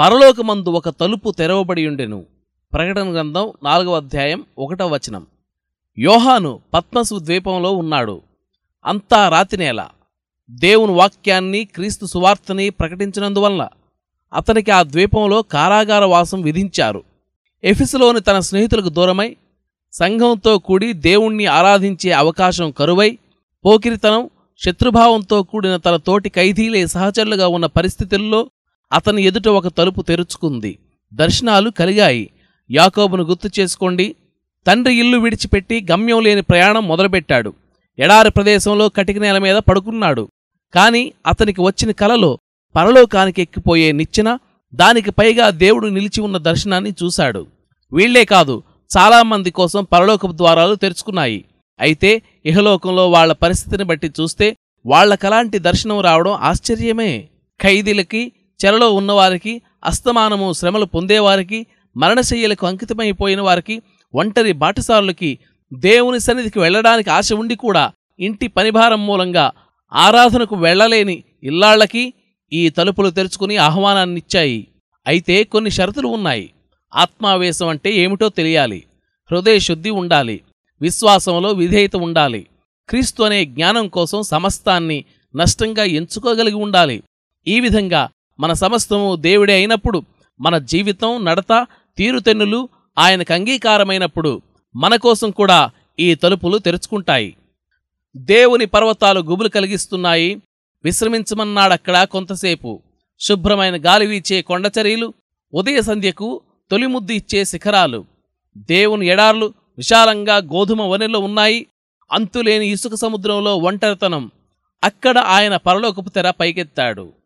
పరలోకమందు ఒక తలుపు తెరవబడి ఉండెను. ప్రకటన గ్రంథం నాలుగవ అధ్యాయం ఒకటవ వచనం. యోహాను పద్మసు ద్వీపంలో ఉన్నాడు. అంతా రాతినేల దేవుని వాక్యాన్ని క్రీస్తు సువార్తని ప్రకటించినందువల్ల అతనికి ఆ ద్వీపంలో కారాగార వాసం విధించారు. ఎఫిసులోని తన స్నేహితులకు దూరమై సంఘంతో కూడి దేవుణ్ణి ఆరాధించే అవకాశం కరువై పోకిరితనం శత్రుభావంతో కూడిన తన తోటి ఖైదీలే సహచరులుగా ఉన్న పరిస్థితుల్లో అతని ఎదుట ఒక తలుపు తెరుచుకుంది. దర్శనాలు కలిగాయి. యాకోబును గుర్తు చేసుకోండి. తండ్రి ఇల్లు విడిచిపెట్టి గమ్యం లేని ప్రయాణం మొదలుపెట్టాడు. ఎడారి ప్రదేశంలో కటిక నేల మీద పడుకున్నాడు. కాని అతనికి వచ్చిన కలలో పరలోకానికి ఎక్కిపోయే నిచ్చెన దానికి పైగా దేవుడు నిలిచి ఉన్న దర్శనాన్ని చూశాడు. వీళ్ళే కాదు చాలామంది కోసం పరలోకపు ద్వారాలు తెరుచుకున్నాయి. అయితే ఇహలోకంలో వాళ్ళ పరిస్థితిని బట్టి చూస్తే వాళ్ళకలాంటి దర్శనం రావడం ఆశ్చర్యమే. ఖైదీలకి చెరలో ఉన్నవారికి అస్తమానము శ్రమలు పొందేవారికి మరణశయ్యలకు అంకితమైపోయిన వారికి ఒంటరి బాటసారులకి దేవుని సన్నిధికి వెళ్ళడానికి ఆశ ఉండి కూడా ఇంటి పనిభారం మూలంగా ఆరాధనకు వెళ్ళలేని ఇల్లాళ్ళకి ఈ తలుపులు తెరుచుకుని ఆహ్వానాన్నిచ్చాయి. అయితే కొన్ని షరతులు ఉన్నాయి. ఆత్మావేశం అంటే ఏమిటో తెలియాలి. హృదయ శుద్ధి ఉండాలి. విశ్వాసంలో విధేయత ఉండాలి. క్రీస్తు అనే జ్ఞానం కోసం సమస్తాన్ని నష్టంగా ఎంచుకోగలిగి ఉండాలి. ఈ విధంగా మన సమస్తము దేవుడే అయినప్పుడు మన జీవితం నడత తీరుతెన్నులు ఆయనకు అంగీకారమైనప్పుడు మన కోసం కూడా ఈ తలుపులు తెరుచుకుంటాయి. దేవుని పర్వతాలు గుబులు కలిగిస్తున్నాయి. విశ్రమించమన్నాడక్కడ కొంతసేపు. శుభ్రమైన గాలి వీచే కొండచరీలు ఉదయ సంధ్యకు తొలిముద్దు ఇచ్చే శిఖరాలు. దేవుని ఎడార్లు విశాలంగా గోధుమ వనెలో ఉన్నాయి. అంతులేని ఇసుక సముద్రంలో ఒంటరితనం. అక్కడ ఆయన పరలోకపు తెర పైకెత్తాడు.